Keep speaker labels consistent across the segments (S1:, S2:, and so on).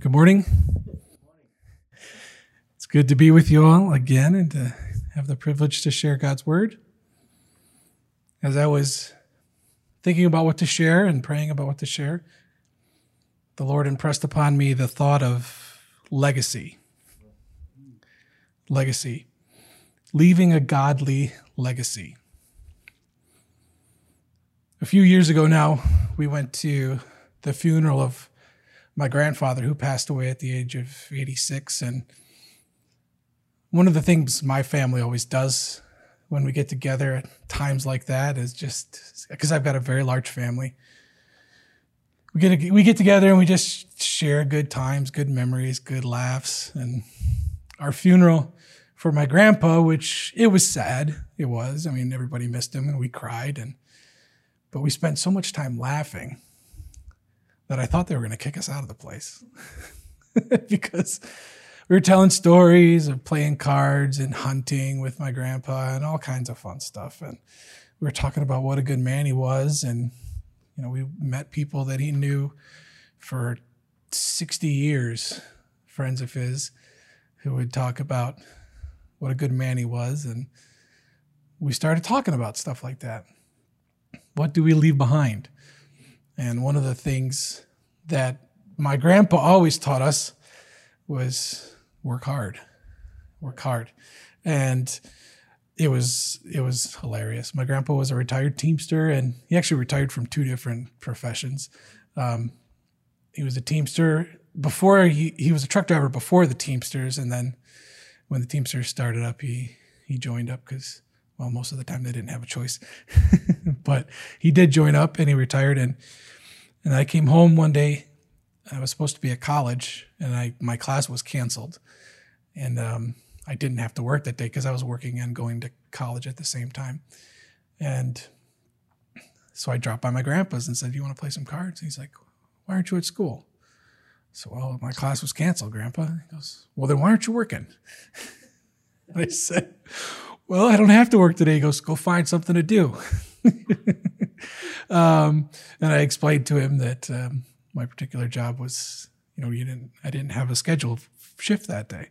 S1: Good morning. It's good to be with you all again and to have the privilege to share God's word. As I was thinking about what to share and praying about what to share, the Lord impressed upon me the thought of legacy. Legacy. Leaving a godly legacy. A few years ago now, we went to the funeral of my grandfather who passed away at the age of 86 and one of the things my family always does when we get together at times like that is just because I've got a very large family. We get we get together and we just share good times, good memories, good laughs, and our funeral for my grandpa, which it was sad. It was. I mean, everybody missed him and we cried and but we spent so much time laughing that I thought they were going to kick us out of the place because we were telling stories of playing cards and hunting with my grandpa and all kinds of fun stuff. And we were talking about what a good man he was. And, you know, we met people that he knew for 60 years, friends of his, who would talk about what a good man he was. And we started talking about stuff like that. What do we leave behind? And one of the things that my grandpa always taught us was work hard, work hard. And it was it was hilarious. My grandpa was a retired teamster, and he actually retired from two different professions. Um, he was a teamster before he he was a truck driver before the Teamsters, and then when the Teamsters started up, he he joined up because well, most of the time they didn't have a choice, but he did join up and he retired. And and I came home one day. I was supposed to be at college, and I my class was canceled, and um, I didn't have to work that day because I was working and going to college at the same time. And so I dropped by my grandpa's and said, "Do you want to play some cards?" And he's like, "Why aren't you at school?" So, well, my class was canceled, Grandpa. He goes, "Well, then why aren't you working?" I said, "Well, I don't have to work today." He goes, "Go find something to do." um, and I explained to him that um, my particular job was, you know, you didn't, I didn't have a scheduled shift that day,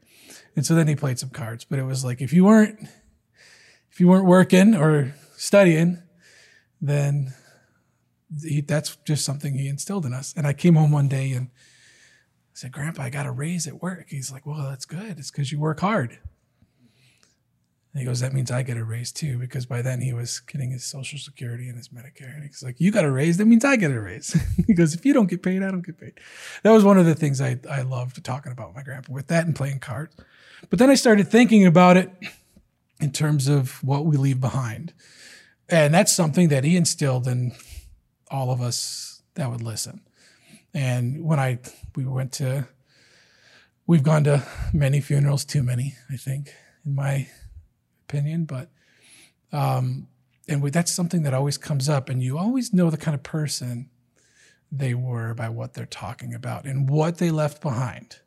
S1: and so then he played some cards. But it was like if you weren't, if you weren't working or studying, then he, that's just something he instilled in us. And I came home one day and I said, "Grandpa, I got a raise at work." He's like, "Well, that's good. It's because you work hard." And he goes, that means I get a raise too, because by then he was getting his Social Security and his Medicare. And he's like, you got a raise, that means I get a raise. he goes, if you don't get paid, I don't get paid. That was one of the things I, I loved talking about my grandpa with that and playing cards. But then I started thinking about it in terms of what we leave behind. And that's something that he instilled in all of us that would listen. And when I, we went to, we've gone to many funerals, too many, I think, in my opinion, but um, and we, that's something that always comes up, and you always know the kind of person they were by what they're talking about and what they left behind,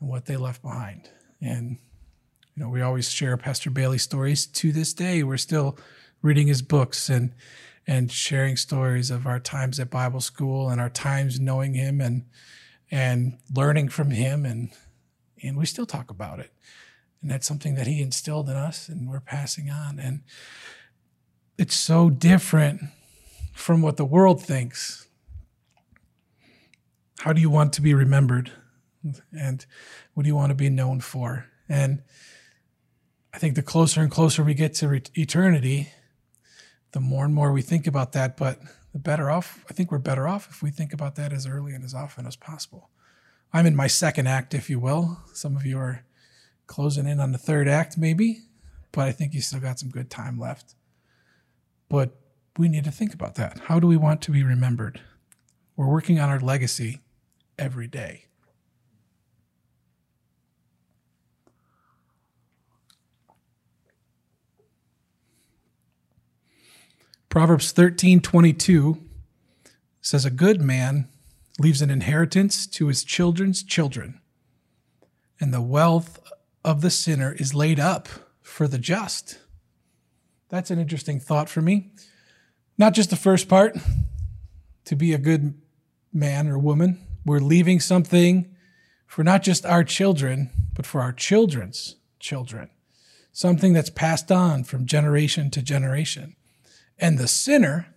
S1: and what they left behind, and you know we always share Pastor Bailey stories. To this day, we're still reading his books and and sharing stories of our times at Bible school and our times knowing him and and learning from him and and we still talk about it. And that's something that he instilled in us and we're passing on. And it's so different from what the world thinks. How do you want to be remembered? And what do you want to be known for? And I think the closer and closer we get to re- eternity, the more and more we think about that. But the better off, I think we're better off if we think about that as early and as often as possible. I'm in my second act, if you will. Some of you are closing in on the third act, maybe, but I think you still got some good time left. But we need to think about that. How do we want to be remembered? We're working on our legacy every day. Proverbs 13:22 says a good man leaves an inheritance to his children's children, and the wealth of the sinner is laid up for the just. That's an interesting thought for me. Not just the first part, to be a good man or woman we're leaving something for not just our children, but for our children's children. Something that's passed on from generation to generation. And the sinner,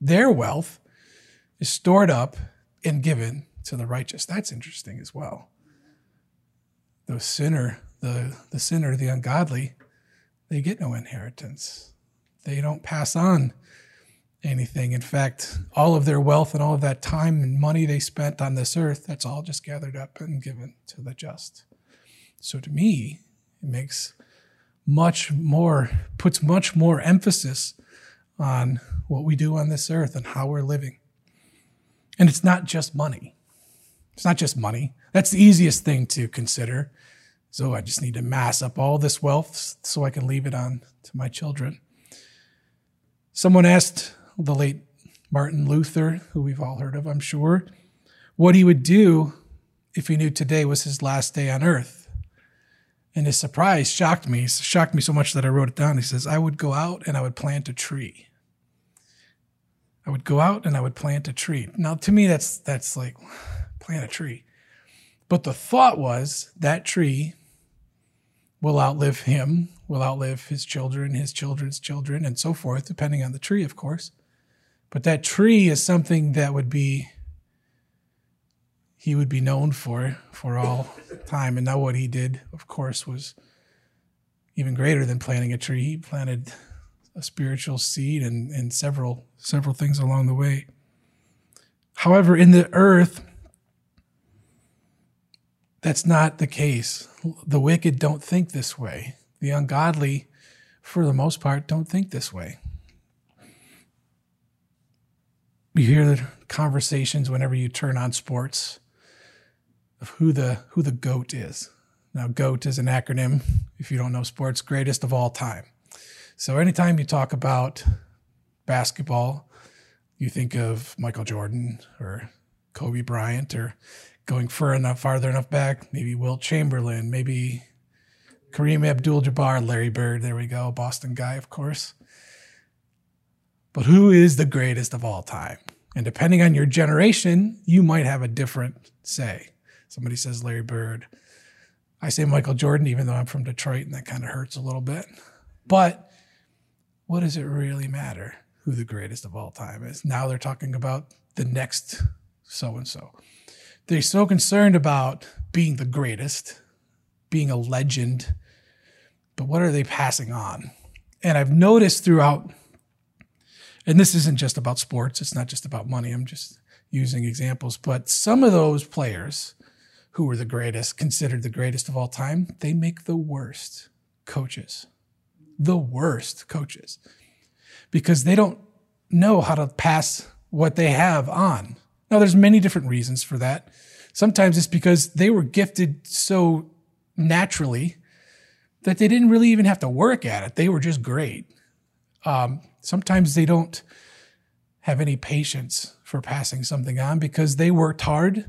S1: their wealth is stored up and given to the righteous. That's interesting as well. The sinner, the, the sinner, the ungodly, they get no inheritance. They don't pass on anything. In fact, all of their wealth and all of that time and money they spent on this earth, that's all just gathered up and given to the just. So to me, it makes much more, puts much more emphasis on what we do on this earth and how we're living. And it's not just money. It's not just money. That's the easiest thing to consider. So I just need to mass up all this wealth so I can leave it on to my children. Someone asked the late Martin Luther, who we've all heard of, I'm sure, what he would do if he knew today was his last day on earth. And his surprise shocked me. Shocked me so much that I wrote it down. He says, I would go out and I would plant a tree. I would go out and I would plant a tree. Now, to me, that's that's like plant a tree. But the thought was that tree will outlive him, will outlive his children, his children's children, and so forth, depending on the tree, of course. But that tree is something that would be he would be known for for all time. And now what he did, of course, was even greater than planting a tree. He planted a spiritual seed and, and several several things along the way. However, in the earth, that's not the case. The wicked don't think this way. The ungodly, for the most part, don't think this way. You hear the conversations whenever you turn on sports of who the who the goat is. Now, GOAT is an acronym, if you don't know sports, greatest of all time. So anytime you talk about basketball, you think of Michael Jordan or Kobe Bryant or going far enough, farther enough back, maybe Wilt Chamberlain, maybe Kareem Abdul Jabbar, Larry Bird, there we go, Boston guy, of course. But who is the greatest of all time? And depending on your generation, you might have a different say. Somebody says Larry Bird. I say Michael Jordan, even though I'm from Detroit, and that kind of hurts a little bit. But what does it really matter who the greatest of all time is? Now they're talking about the next so and so. They're so concerned about being the greatest, being a legend, but what are they passing on? And I've noticed throughout, and this isn't just about sports, it's not just about money, I'm just using examples, but some of those players who were the greatest, considered the greatest of all time, they make the worst coaches the worst coaches because they don't know how to pass what they have on. Now, there's many different reasons for that. Sometimes it's because they were gifted so naturally that they didn't really even have to work at it. They were just great. Um, sometimes they don't have any patience for passing something on because they worked hard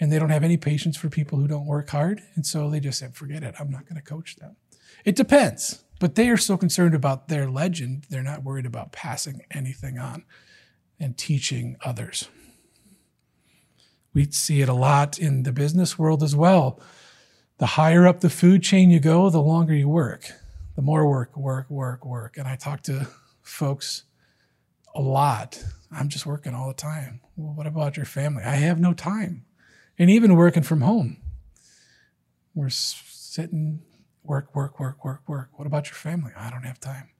S1: and they don't have any patience for people who don't work hard. And so they just said, forget it. I'm not going to coach them. It depends. But they are so concerned about their legend, they're not worried about passing anything on and teaching others. We see it a lot in the business world as well. The higher up the food chain you go, the longer you work, the more work, work, work, work. And I talk to folks a lot. I'm just working all the time. Well, what about your family? I have no time. And even working from home, we're sitting work, work, work, work, work. What about your family? I don't have time.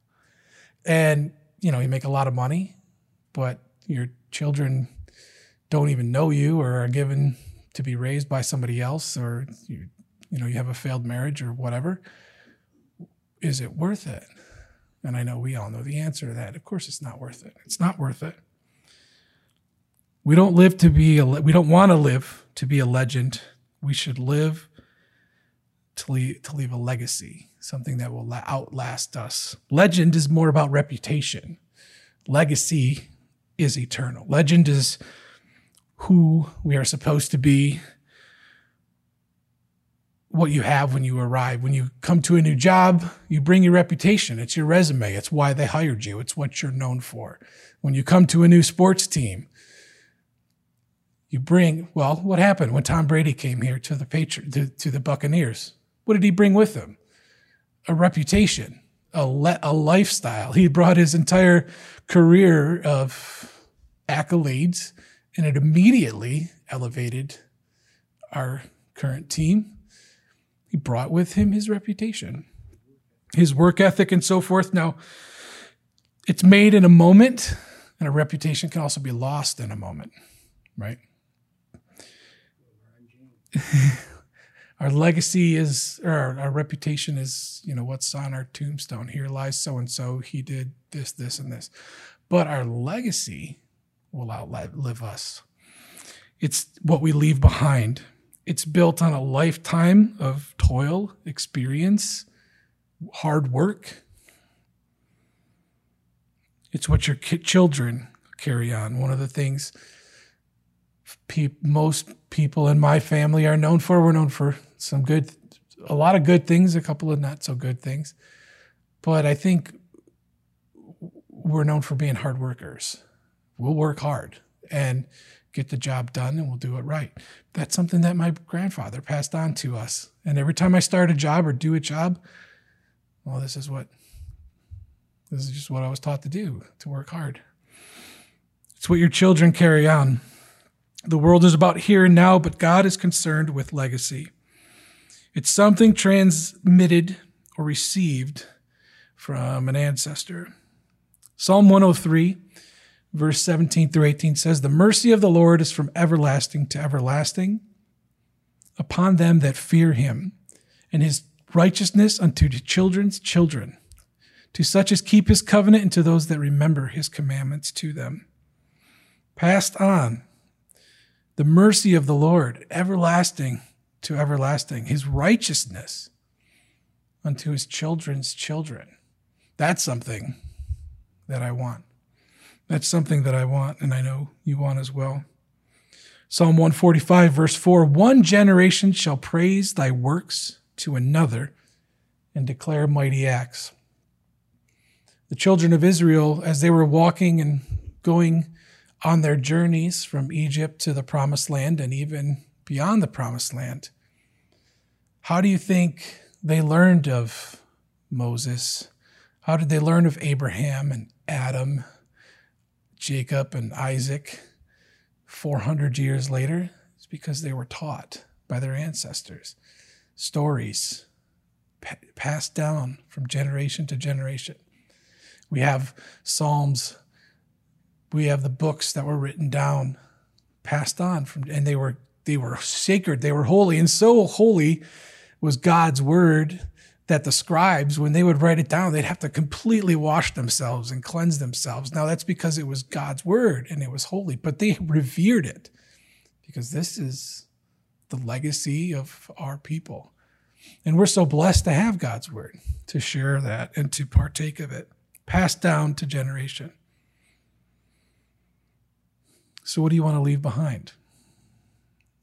S1: And, you know, you make a lot of money, but your children don't even know you or are given to be raised by somebody else or you, you know, you have a failed marriage or whatever. Is it worth it? And I know we all know the answer to that. Of course, it's not worth it. It's not worth it. We don't live to be a, we don't want to live to be a legend. We should live to leave, to leave a legacy, something that will outlast us. Legend is more about reputation. Legacy is eternal. Legend is who we are supposed to be, what you have when you arrive. When you come to a new job, you bring your reputation. It's your resume. It's why they hired you. It's what you're known for. When you come to a new sports team, You bring, well, what happened when Tom Brady came here to the Patri- to, to the Buccaneers? What did he bring with him? A reputation, a, le- a lifestyle. He brought his entire career of accolades, and it immediately elevated our current team. He brought with him his reputation, his work ethic, and so forth. Now, it's made in a moment, and a reputation can also be lost in a moment, right? our legacy is, or our, our, reputation is, you know, what's on our tombstone. Here lies so and so. He did this, this, and this. But our legacy will outlive us. It's what we leave behind. It's built on a lifetime of toil, experience, hard work. It's what your children carry on. One of the things pe- most people in my family are known for, we're known for some good, a lot of good things, a couple of not so good things. But I think we're known for being hard workers. We'll work hard and get the job done and we'll do it right. That's something that my grandfather passed on to us. And every time I start a job or do a job, well, this is what this is just what I was taught to do, to work hard. It's what your children carry on. The world is about here and now, but God is concerned with legacy. It's something transmitted or received from an ancestor. Psalm 103 verse 17 through 18 says, The mercy of the Lord is from everlasting to everlasting upon them that fear him, and his righteousness unto the children's children, to such as keep his covenant, and to those that remember his commandments to them. Passed on the mercy of the Lord, everlasting to everlasting, his righteousness unto his children's children. That's something that I want. That's something that I want, and I know you want as well. Psalm 145, verse 4 One generation shall praise thy works to another and declare mighty acts. The children of Israel, as they were walking and going on their journeys from Egypt to the promised land and even beyond the promised land, how do you think they learned of Moses? How did they learn of Abraham and Adam Jacob and Isaac 400 years later? It's because they were taught by their ancestors. Stories pa- passed down from generation to generation. We have Psalms, we have the books that were written down, passed on from, and they were they were sacred, they were holy, and so holy was God's word that the scribes, when they would write it down, they'd have to completely wash themselves and cleanse themselves. Now, that's because it was God's word and it was holy, but they revered it because this is the legacy of our people. And we're so blessed to have God's word, to share that and to partake of it, passed down to generation. So, what do you want to leave behind?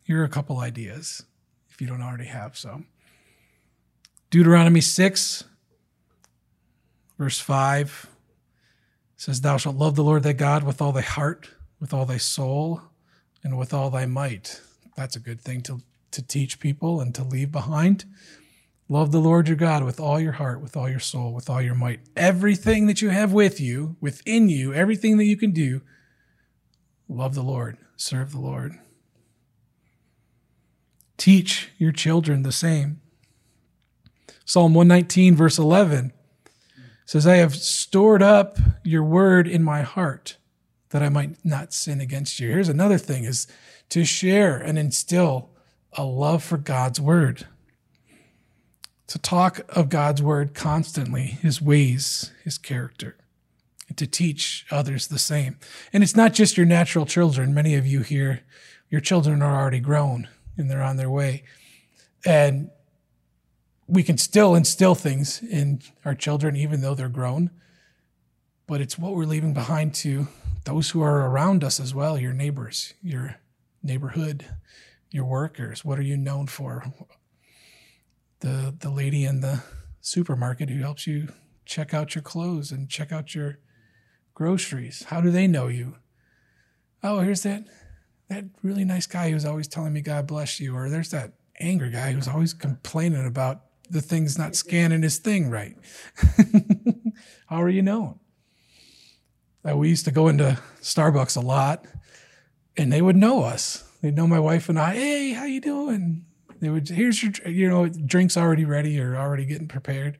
S1: Here are a couple ideas if you don't already have some. Deuteronomy 6, verse 5 says, Thou shalt love the Lord thy God with all thy heart, with all thy soul, and with all thy might. That's a good thing to, to teach people and to leave behind. Love the Lord your God with all your heart, with all your soul, with all your might. Everything that you have with you, within you, everything that you can do, love the Lord, serve the Lord. Teach your children the same. Psalm 119, verse 11 says, I have stored up your word in my heart that I might not sin against you. Here's another thing is to share and instill a love for God's word. To talk of God's word constantly, his ways, his character, and to teach others the same. And it's not just your natural children. Many of you here, your children are already grown and they're on their way. And we can still instill things in our children, even though they're grown. But it's what we're leaving behind to those who are around us as well your neighbors, your neighborhood, your workers. What are you known for? The, the lady in the supermarket who helps you check out your clothes and check out your groceries. How do they know you? Oh, here's that that really nice guy who's always telling me God bless you, or there's that angry guy who's always complaining about the thing's not scanning his thing right. How are you known? Uh, we used to go into Starbucks a lot, and they would know us. They'd know my wife and I. Hey, how you doing? They would. Here's your, you know, drinks already ready or already getting prepared.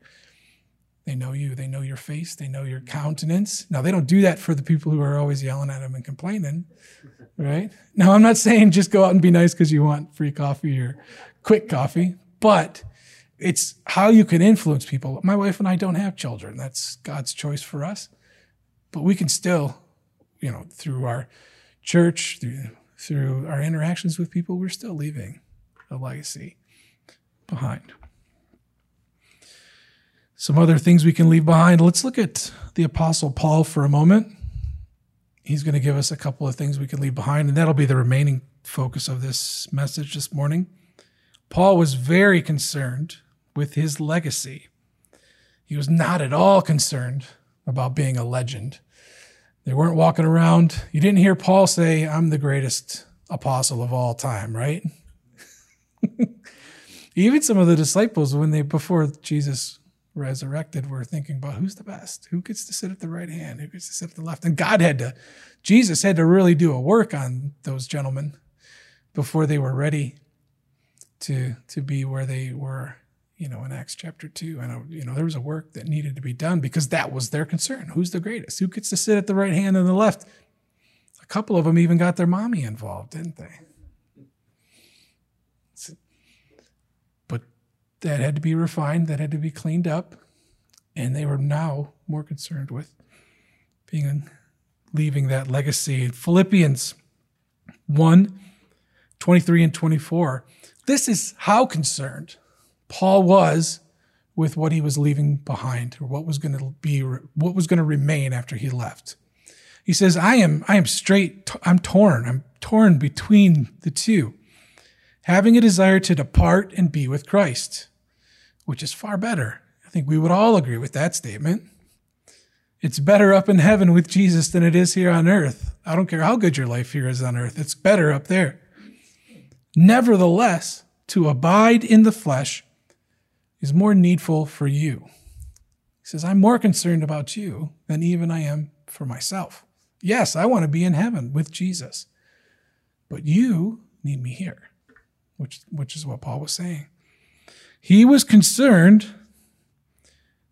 S1: They know you. They know your face. They know your countenance. Now they don't do that for the people who are always yelling at them and complaining, right? Now I'm not saying just go out and be nice because you want free coffee or quick coffee, but it's how you can influence people. My wife and I don't have children. That's God's choice for us. But we can still, you know, through our church, through, through our interactions with people, we're still leaving a legacy behind. Some other things we can leave behind. Let's look at the Apostle Paul for a moment. He's going to give us a couple of things we can leave behind, and that'll be the remaining focus of this message this morning. Paul was very concerned with his legacy. He was not at all concerned about being a legend. They weren't walking around. You didn't hear Paul say, I'm the greatest apostle of all time, right? Even some of the disciples, when they, before Jesus resurrected, were thinking about who's the best? Who gets to sit at the right hand? Who gets to sit at the left? And God had to, Jesus had to really do a work on those gentlemen before they were ready to, to be where they were you know, in Acts chapter two. And, you know, there was a work that needed to be done because that was their concern. Who's the greatest? Who gets to sit at the right hand and the left? A couple of them even got their mommy involved, didn't they? But that had to be refined, that had to be cleaned up. And they were now more concerned with being leaving that legacy. Philippians 1 23 and 24. This is how concerned Paul was with what he was leaving behind or what was going to be what was going to remain after he left. He says, "I am I am straight I'm torn. I'm torn between the two, having a desire to depart and be with Christ, which is far better." I think we would all agree with that statement. It's better up in heaven with Jesus than it is here on earth. I don't care how good your life here is on earth. It's better up there. Nevertheless, to abide in the flesh is more needful for you. He says, I'm more concerned about you than even I am for myself. Yes, I want to be in heaven with Jesus, but you need me here, which, which is what Paul was saying. He was concerned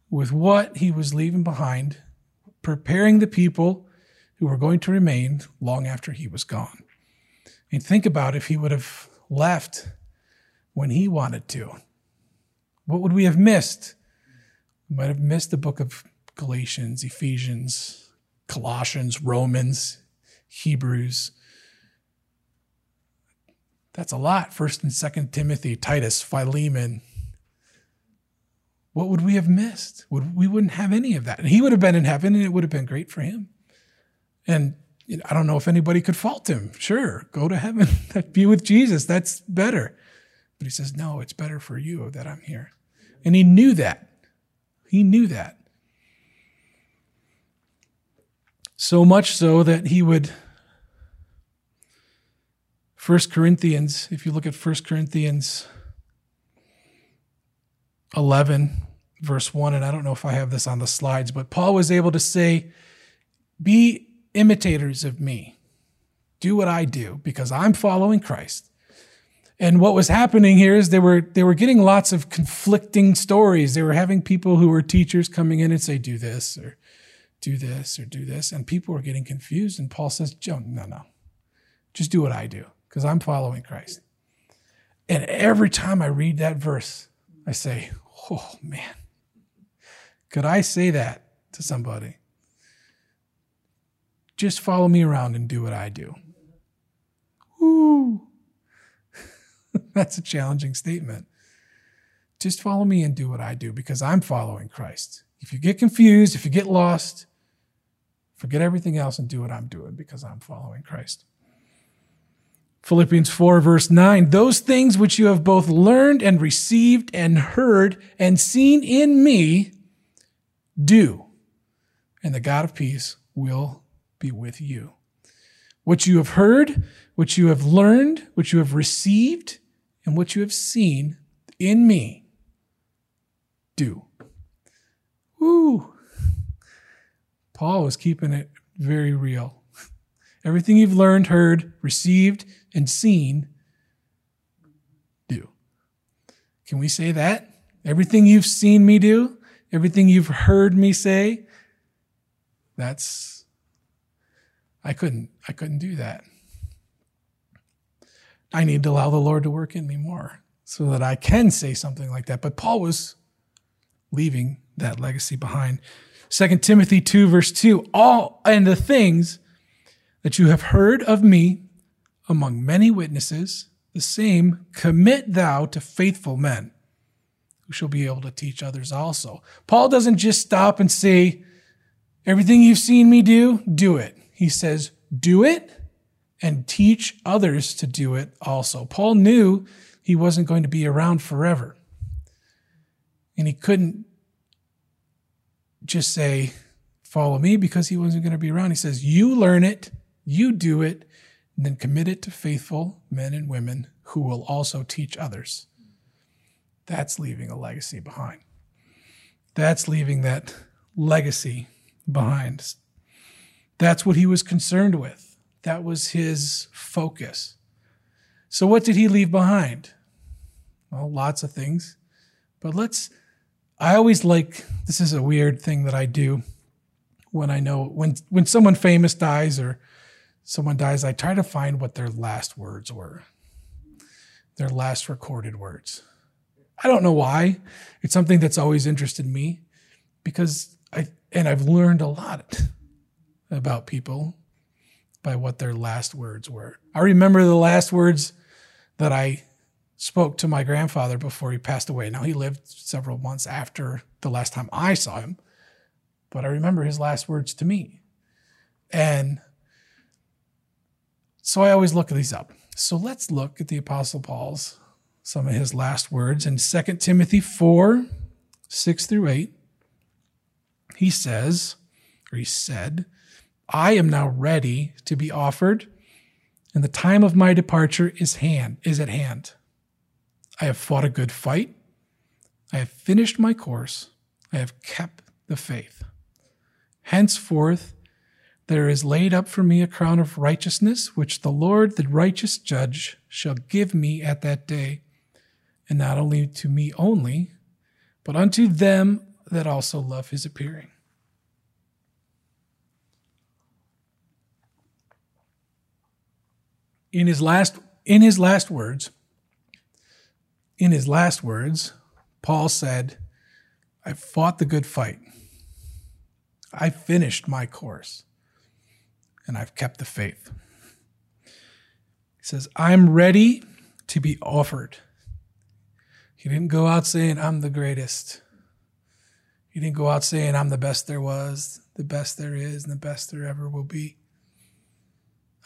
S1: with what he was leaving behind, preparing the people who were going to remain long after he was gone. And think about if he would have left when he wanted to. What would we have missed? We might have missed the book of Galatians, Ephesians, Colossians, Romans, Hebrews. That's a lot. First and Second Timothy, Titus, Philemon. What would we have missed? Would we wouldn't have any of that? And he would have been in heaven, and it would have been great for him. And I don't know if anybody could fault him. Sure, go to heaven, be with Jesus. That's better. But he says, no, it's better for you that I'm here. And he knew that. He knew that. So much so that he would 1 Corinthians, if you look at 1 Corinthians 11, verse 1, and I don't know if I have this on the slides, but Paul was able to say, Be imitators of me. Do what I do because I'm following Christ. And what was happening here is they were they were getting lots of conflicting stories. They were having people who were teachers coming in and say, "Do this," or "Do this," or "Do this," and people were getting confused. And Paul says, "Joe, no, no, just do what I do because I'm following Christ." And every time I read that verse, I say, "Oh man, could I say that to somebody?" Just follow me around and do what I do. Woo. That's a challenging statement. Just follow me and do what I do because I'm following Christ. If you get confused, if you get lost, forget everything else and do what I'm doing because I'm following Christ. Philippians 4, verse 9 Those things which you have both learned and received and heard and seen in me, do, and the God of peace will be with you. What you have heard, what you have learned, what you have received, and what you have seen in me, do. Woo! Paul was keeping it very real. Everything you've learned, heard, received, and seen, do. Can we say that? Everything you've seen me do, everything you've heard me say, that's I couldn't I couldn't do that. I need to allow the Lord to work in me more so that I can say something like that. But Paul was leaving that legacy behind. 2 Timothy 2, verse 2 All and the things that you have heard of me among many witnesses, the same commit thou to faithful men who shall be able to teach others also. Paul doesn't just stop and say, Everything you've seen me do, do it. He says, Do it and teach others to do it also. Paul knew he wasn't going to be around forever. And he couldn't just say, Follow me because he wasn't going to be around. He says, You learn it, you do it, and then commit it to faithful men and women who will also teach others. That's leaving a legacy behind. That's leaving that legacy behind. That's what he was concerned with. That was his focus. So, what did he leave behind? Well, lots of things. But let's, I always like, this is a weird thing that I do when I know, when, when someone famous dies or someone dies, I try to find what their last words were, their last recorded words. I don't know why. It's something that's always interested me because I, and I've learned a lot about people by what their last words were. I remember the last words that I spoke to my grandfather before he passed away. Now, he lived several months after the last time I saw him, but I remember his last words to me. And so I always look these up. So let's look at the Apostle Paul's, some of his last words in 2 Timothy 4 6 through 8. He says, or he said, I am now ready to be offered, and the time of my departure is hand is at hand. I have fought a good fight. I have finished my course. I have kept the faith. Henceforth, there is laid up for me a crown of righteousness, which the Lord, the righteous judge, shall give me at that day, and not only to me only, but unto them that also love his appearing. In his last in his last words, in his last words, Paul said, I fought the good fight. I finished my course and I've kept the faith. He says, I'm ready to be offered. He didn't go out saying, I'm the greatest. He didn't go out saying, I'm the best there was, the best there is, and the best there ever will be.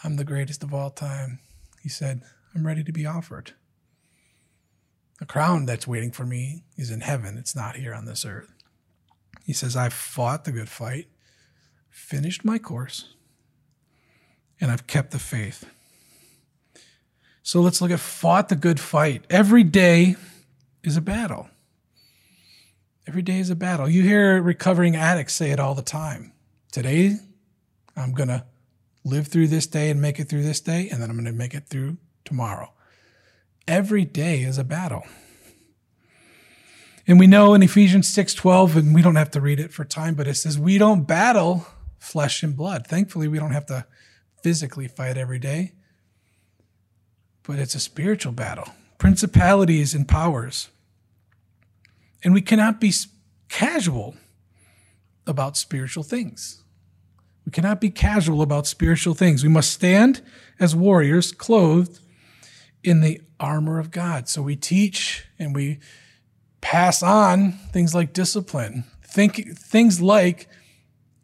S1: I'm the greatest of all time. He said, I'm ready to be offered. The crown that's waiting for me is in heaven, it's not here on this earth. He says, I've fought the good fight, finished my course, and I've kept the faith. So let's look at fought the good fight. Every day is a battle. Every day is a battle. You hear recovering addicts say it all the time. Today, I'm going to live through this day and make it through this day, and then I'm going to make it through tomorrow. Every day is a battle. And we know in Ephesians 6:12 and we don't have to read it for time but it says we don't battle flesh and blood. Thankfully we don't have to physically fight every day. But it's a spiritual battle. Principalities and powers. And we cannot be casual about spiritual things. We cannot be casual about spiritual things. We must stand as warriors clothed in the armor of God. So we teach and we pass on things like discipline, think things like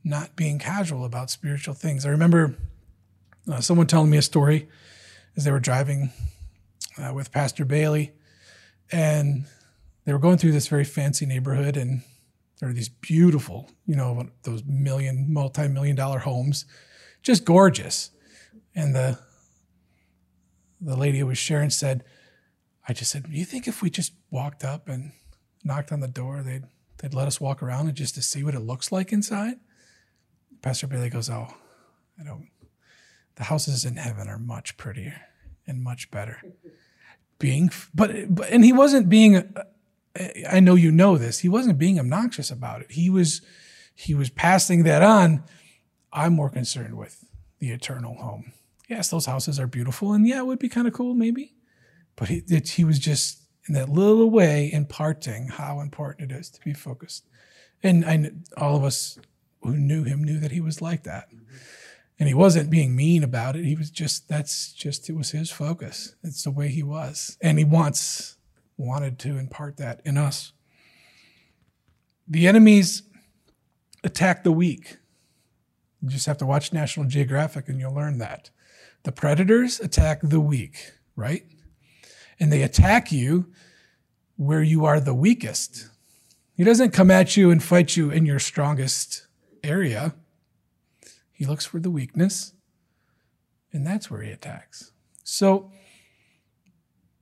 S1: not being casual about spiritual things. I remember uh, someone telling me a story as they were driving uh, with Pastor Bailey, and they were going through this very fancy neighborhood, and there are these beautiful, you know, those million, multi-million dollar homes, just gorgeous. And the the lady who was sharing said, I just said, you think if we just walked up and knocked on the door, they'd they'd let us walk around and just to see what it looks like inside? Pastor Bailey goes, Oh, I don't the houses in heaven are much prettier and much better. Being but, but and he wasn't being I know you know this. He wasn't being obnoxious about it. He was he was passing that on. I'm more concerned with the eternal home. Yes, those houses are beautiful, and yeah, it would be kind of cool, maybe. But he, it, he was just in that little way imparting how important it is to be focused. And I, all of us who knew him knew that he was like that. And he wasn't being mean about it. He was just, that's just, it was his focus. It's the way he was. And he wants, wanted to impart that in us. The enemies attack the weak. You just have to watch National Geographic and you'll learn that. The predators attack the weak, right? and they attack you where you are the weakest. He doesn't come at you and fight you in your strongest area. He looks for the weakness, and that's where he attacks. So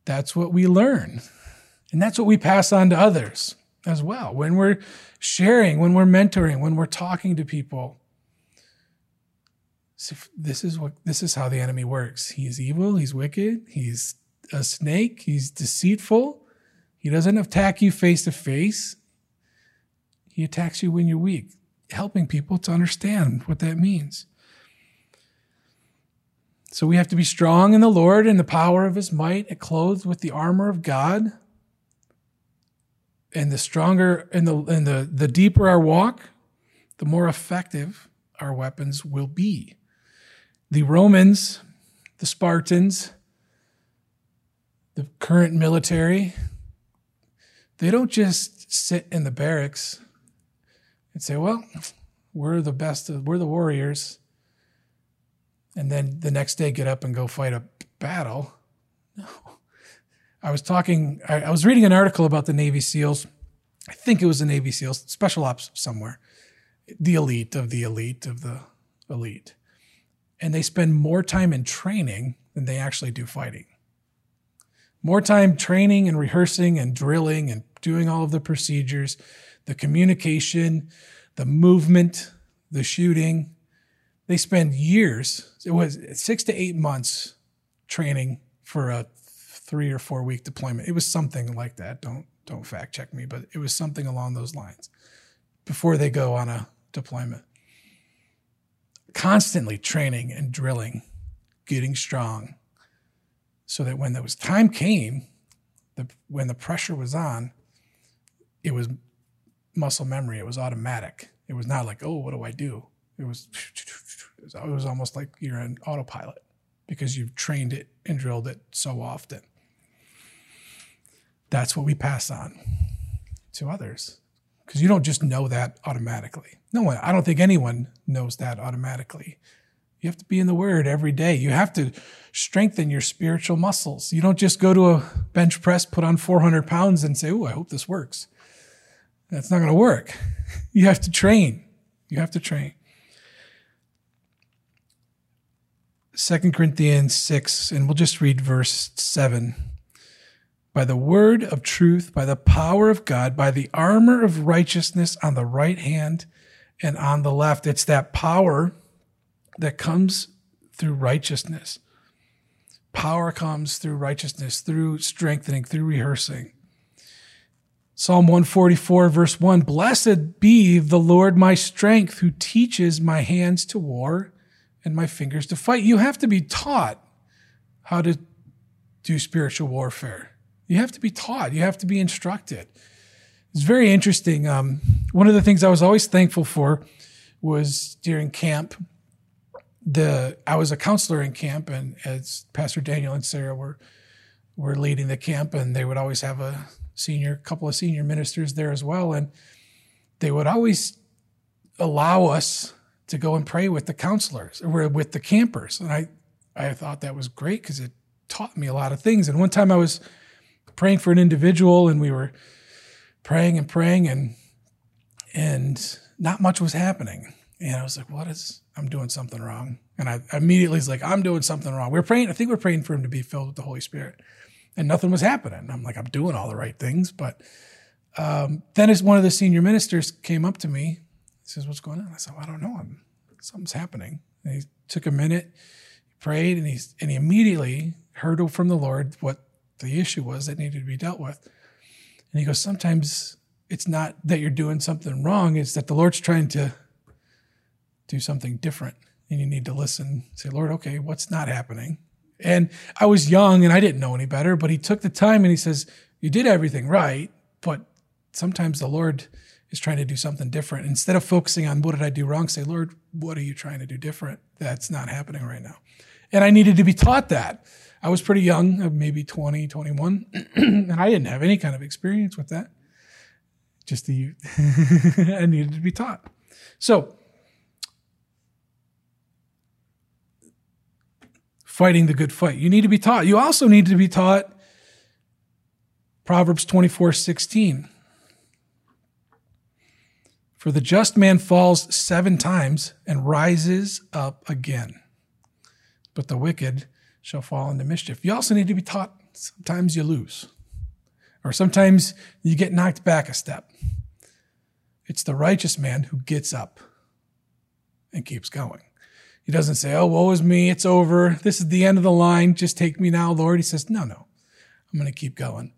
S1: that's what we learn. And that's what we pass on to others as well. When we're sharing, when we're mentoring, when we're talking to people. So this is what this is how the enemy works. He's evil, he's wicked, he's a snake. He's deceitful. He doesn't attack you face to face. He attacks you when you're weak, helping people to understand what that means. So we have to be strong in the Lord and the power of his might, clothed with the armor of God. And the stronger and the and the, the deeper our walk, the more effective our weapons will be. The Romans, the Spartans, the current military, they don't just sit in the barracks and say, well, we're the best, we're the warriors. And then the next day get up and go fight a battle. No. I was talking, I, I was reading an article about the Navy SEALs. I think it was the Navy SEALs, special ops somewhere, the elite of the elite of the elite. And they spend more time in training than they actually do fighting more time training and rehearsing and drilling and doing all of the procedures, the communication, the movement, the shooting. They spend years, it was six to eight months training for a three or four week deployment. It was something like that. Don't don't fact check me, but it was something along those lines before they go on a deployment. Constantly training and drilling, getting strong, so that when was time came, the, when the pressure was on, it was muscle memory. It was automatic. It was not like, oh, what do I do? It was, it was almost like you're an autopilot because you've trained it and drilled it so often. That's what we pass on to others because you don't just know that automatically. No one, I don't think anyone knows that automatically. You have to be in the Word every day. You have to strengthen your spiritual muscles. You don't just go to a bench press, put on 400 pounds, and say, Oh, I hope this works. That's not going to work. You have to train. You have to train. 2 Corinthians 6, and we'll just read verse 7. By the word of truth, by the power of God, by the armor of righteousness on the right hand and on the left. It's that power that comes through righteousness. Power comes through righteousness, through strengthening, through rehearsing. Psalm 144, verse 1 Blessed be the Lord my strength, who teaches my hands to war and my fingers to fight. You have to be taught how to do spiritual warfare. You have to be taught, you have to be instructed. It's very interesting. Um, one of the things I was always thankful for was during camp the I was a counselor in camp, and as Pastor Daniel and Sarah were were leading the camp, and they would always have a senior couple of senior ministers there as well, and they would always allow us to go and pray with the counselors or with the campers, and I I thought that was great because it taught me a lot of things. And one time I was praying for an individual, and we were praying and praying, and and not much was happening. And I was like, what is, I'm doing something wrong. And I immediately was like, I'm doing something wrong. We are praying, I think we we're praying for him to be filled with the Holy Spirit. And nothing was happening. I'm like, I'm doing all the right things. But um, then as one of the senior ministers came up to me, he says, What's going on? I said, well, I don't know. I'm, something's happening. And he took a minute, he prayed, and, he's, and he immediately heard from the Lord what the issue was that needed to be dealt with. And he goes, Sometimes it's not that you're doing something wrong, it's that the Lord's trying to do something different. And you need to listen, say, Lord, okay, what's not happening? And I was young and I didn't know any better, but he took the time and he says, You did everything right, but sometimes the Lord is trying to do something different. Instead of focusing on what did I do wrong, say, Lord, what are you trying to do different? That's not happening right now. And I needed to be taught that. I was pretty young, uh, maybe 20, 21, and I didn't have any kind of experience with that. Just the, I needed to be taught. So, fighting the good fight. You need to be taught. You also need to be taught Proverbs 24, 16. For the just man falls seven times and rises up again, but the wicked shall fall into mischief. You also need to be taught sometimes you lose, or sometimes you get knocked back a step. It's the righteous man who gets up and keeps going. He doesn't say, Oh, woe is me, it's over. This is the end of the line. Just take me now, Lord. He says, No, no, I'm going to keep going.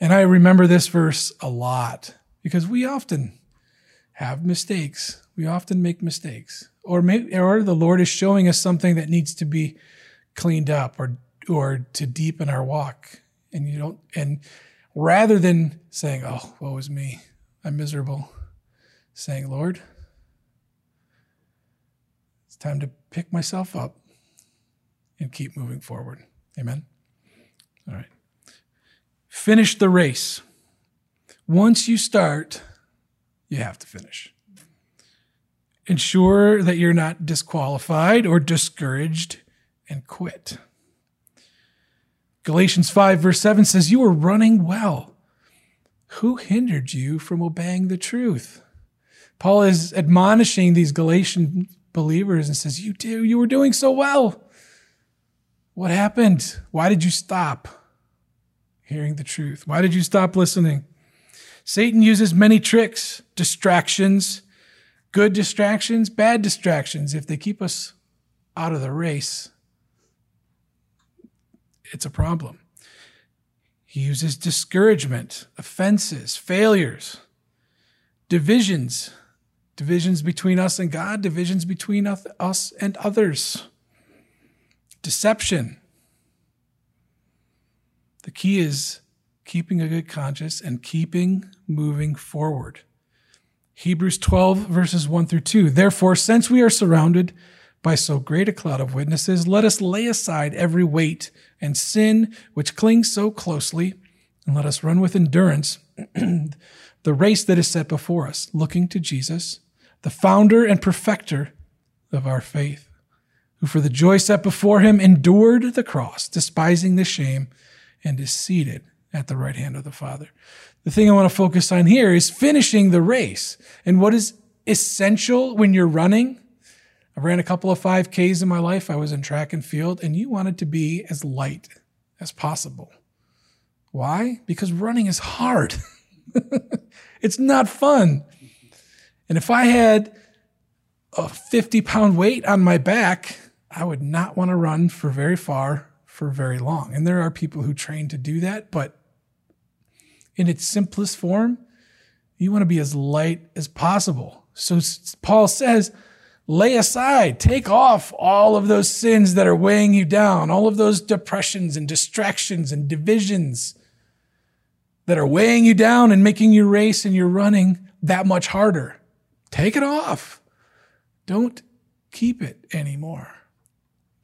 S1: And I remember this verse a lot because we often have mistakes. We often make mistakes. Or maybe, or the Lord is showing us something that needs to be cleaned up or or to deepen our walk. And you don't and rather than saying, Oh, woe is me, I'm miserable, saying, Lord, it's time to pick myself up and keep moving forward. Amen. All right. Finish the race. Once you start, you have to finish. Ensure that you're not disqualified or discouraged and quit. Galatians 5, verse 7 says, You are running well. Who hindered you from obeying the truth? Paul is admonishing these Galatian believers and says, You do, you were doing so well. What happened? Why did you stop hearing the truth? Why did you stop listening? Satan uses many tricks, distractions, good distractions, bad distractions. If they keep us out of the race, it's a problem. He uses discouragement, offenses, failures, divisions, divisions between us and God, divisions between us and others, deception. The key is keeping a good conscience and keeping moving forward. Hebrews 12, verses 1 through 2. Therefore, since we are surrounded by so great a cloud of witnesses, let us lay aside every weight and sin which clings so closely, and let us run with endurance the race that is set before us, looking to Jesus, the founder and perfecter of our faith, who for the joy set before him endured the cross, despising the shame, and is seated at the right hand of the Father. The thing I want to focus on here is finishing the race. And what is essential when you're running? I ran a couple of 5Ks in my life. I was in track and field, and you wanted to be as light as possible. Why? Because running is hard. it's not fun. And if I had a 50 pound weight on my back, I would not want to run for very far for very long. And there are people who train to do that, but in its simplest form, you want to be as light as possible. So Paul says, lay aside, take off all of those sins that are weighing you down, all of those depressions and distractions and divisions that are weighing you down and making your race and your running that much harder. Take it off. Don't keep it anymore.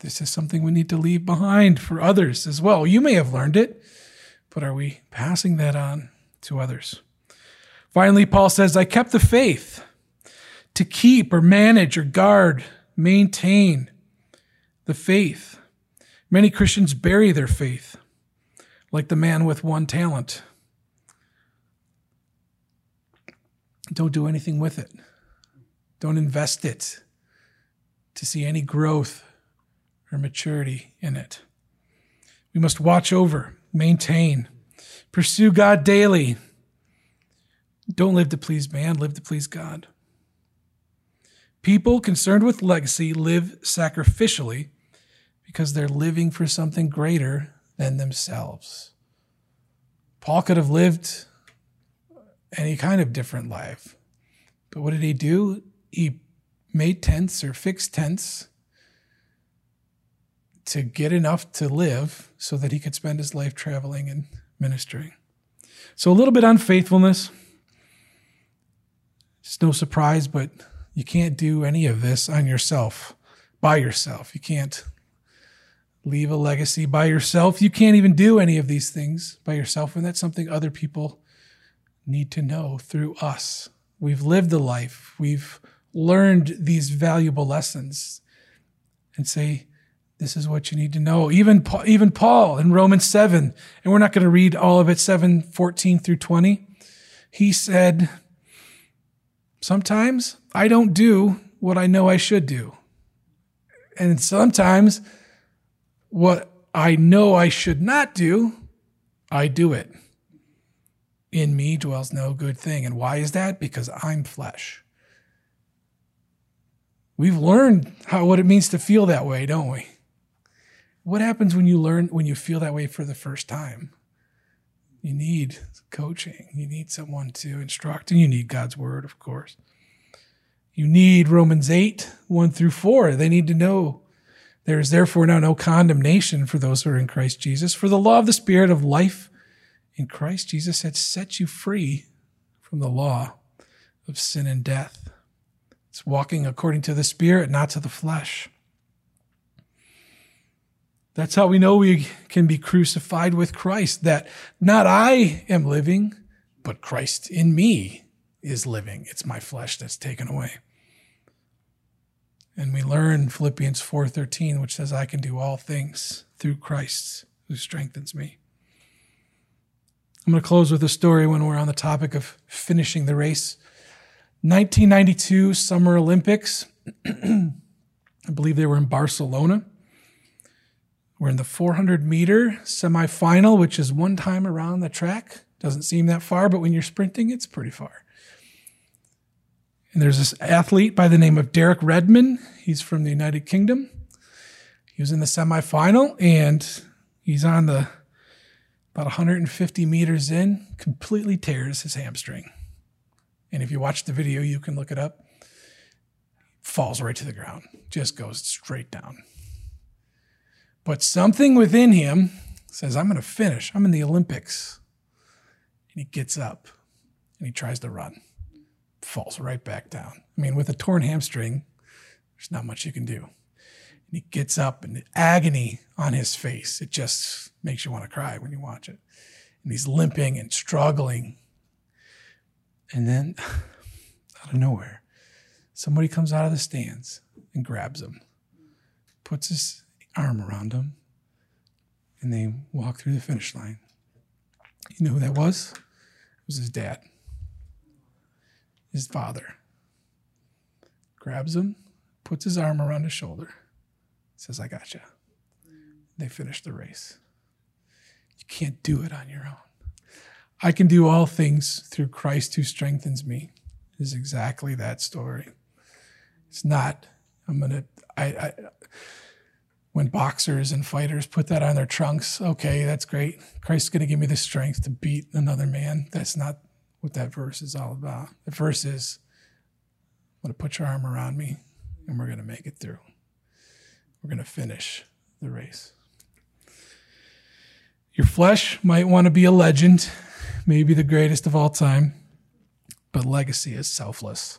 S1: This is something we need to leave behind for others as well. You may have learned it but are we passing that on to others? Finally, Paul says, I kept the faith to keep or manage or guard, maintain the faith. Many Christians bury their faith, like the man with one talent. Don't do anything with it. Don't invest it to see any growth or maturity in it. We must watch over, maintain, pursue God daily. Don't live to please man, live to please God. People concerned with legacy live sacrificially because they're living for something greater than themselves. Paul could have lived any kind of different life. But what did he do? He made tents or fixed tents to get enough to live so that he could spend his life traveling and ministering. So a little bit unfaithfulness. It's no surprise, but you can't do any of this on yourself, by yourself. You can't leave a legacy by yourself. You can't even do any of these things by yourself. And that's something other people need to know through us. We've lived the life. We've learned these valuable lessons and say, this is what you need to know. Even, even Paul in Romans 7, and we're not going to read all of it, 7, 14 through 20. He said, sometimes I don't do what I know I should do. And sometimes what I know I should not do, I do it. In me dwells no good thing. And why is that? Because I'm flesh. We've learned how what it means to feel that way, don't we? What happens when you learn when you feel that way for the first time? You need coaching. You need someone to instruct, and you need God's word, of course. You need Romans 8, 1 through 4. They need to know there is therefore now no condemnation for those who are in Christ Jesus. For the law of the Spirit of life in Christ Jesus had set you free from the law of sin and death. It's walking according to the Spirit, not to the flesh. That's how we know we can be crucified with Christ, that not I am living, but Christ in me is living. It's my flesh that's taken away. And we learn Philippians 4:13 which says I can do all things through Christ who strengthens me. I'm going to close with a story when we're on the topic of finishing the race. 1992 Summer Olympics. I believe they were in Barcelona. We're in the 400 meter semifinal, which is one time around the track. Doesn't seem that far, but when you're sprinting, it's pretty far. And there's this athlete by the name of Derek Redmond. He's from the United Kingdom. He was in the semifinal and he's on the about 150 meters in, completely tears his hamstring. And if you watch the video, you can look it up. Falls right to the ground, just goes straight down. But something within him says, I'm going to finish. I'm in the Olympics. And he gets up and he tries to run, falls right back down. I mean, with a torn hamstring, there's not much you can do. And he gets up and agony on his face. It just makes you want to cry when you watch it. And he's limping and struggling. And then, out of nowhere, somebody comes out of the stands and grabs him, puts his arm around him, and they walk through the finish line. You know who that was? It was his dad, his father. Grabs him, puts his arm around his shoulder, says, I got you. They finish the race. You can't do it on your own. I can do all things through Christ who strengthens me. Is exactly that story. It's not, I'm to, I, I when boxers and fighters put that on their trunks, okay, that's great. Christ's to give me the strength to beat another man. That's not what that verse is all about. The verse is, I'm going to put your arm around me and we're going to make it through. We're going to finish the race. Your flesh might want to be a legend, maybe the greatest of all time, but legacy is selfless.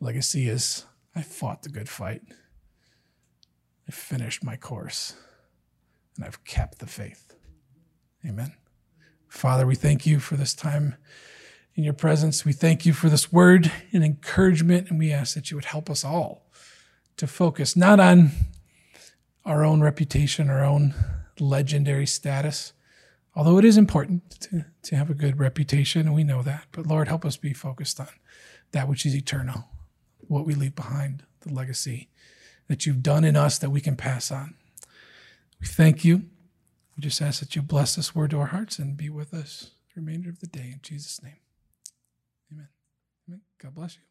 S1: Legacy is, I fought the good fight. I finished my course and I've kept the faith. Amen. Father, we thank you for this time in your presence. We thank you for this word and encouragement, and we ask that you would help us all to focus not on our own reputation, our own legendary status, although it is important to, to have a good reputation, and we know that. But Lord, help us be focused on that which is eternal, what we leave behind, the legacy that you've done in us that we can pass on. We thank you. We just ask that you bless this word to our hearts and be with us the remainder of the day. In Jesus' name. God bless you.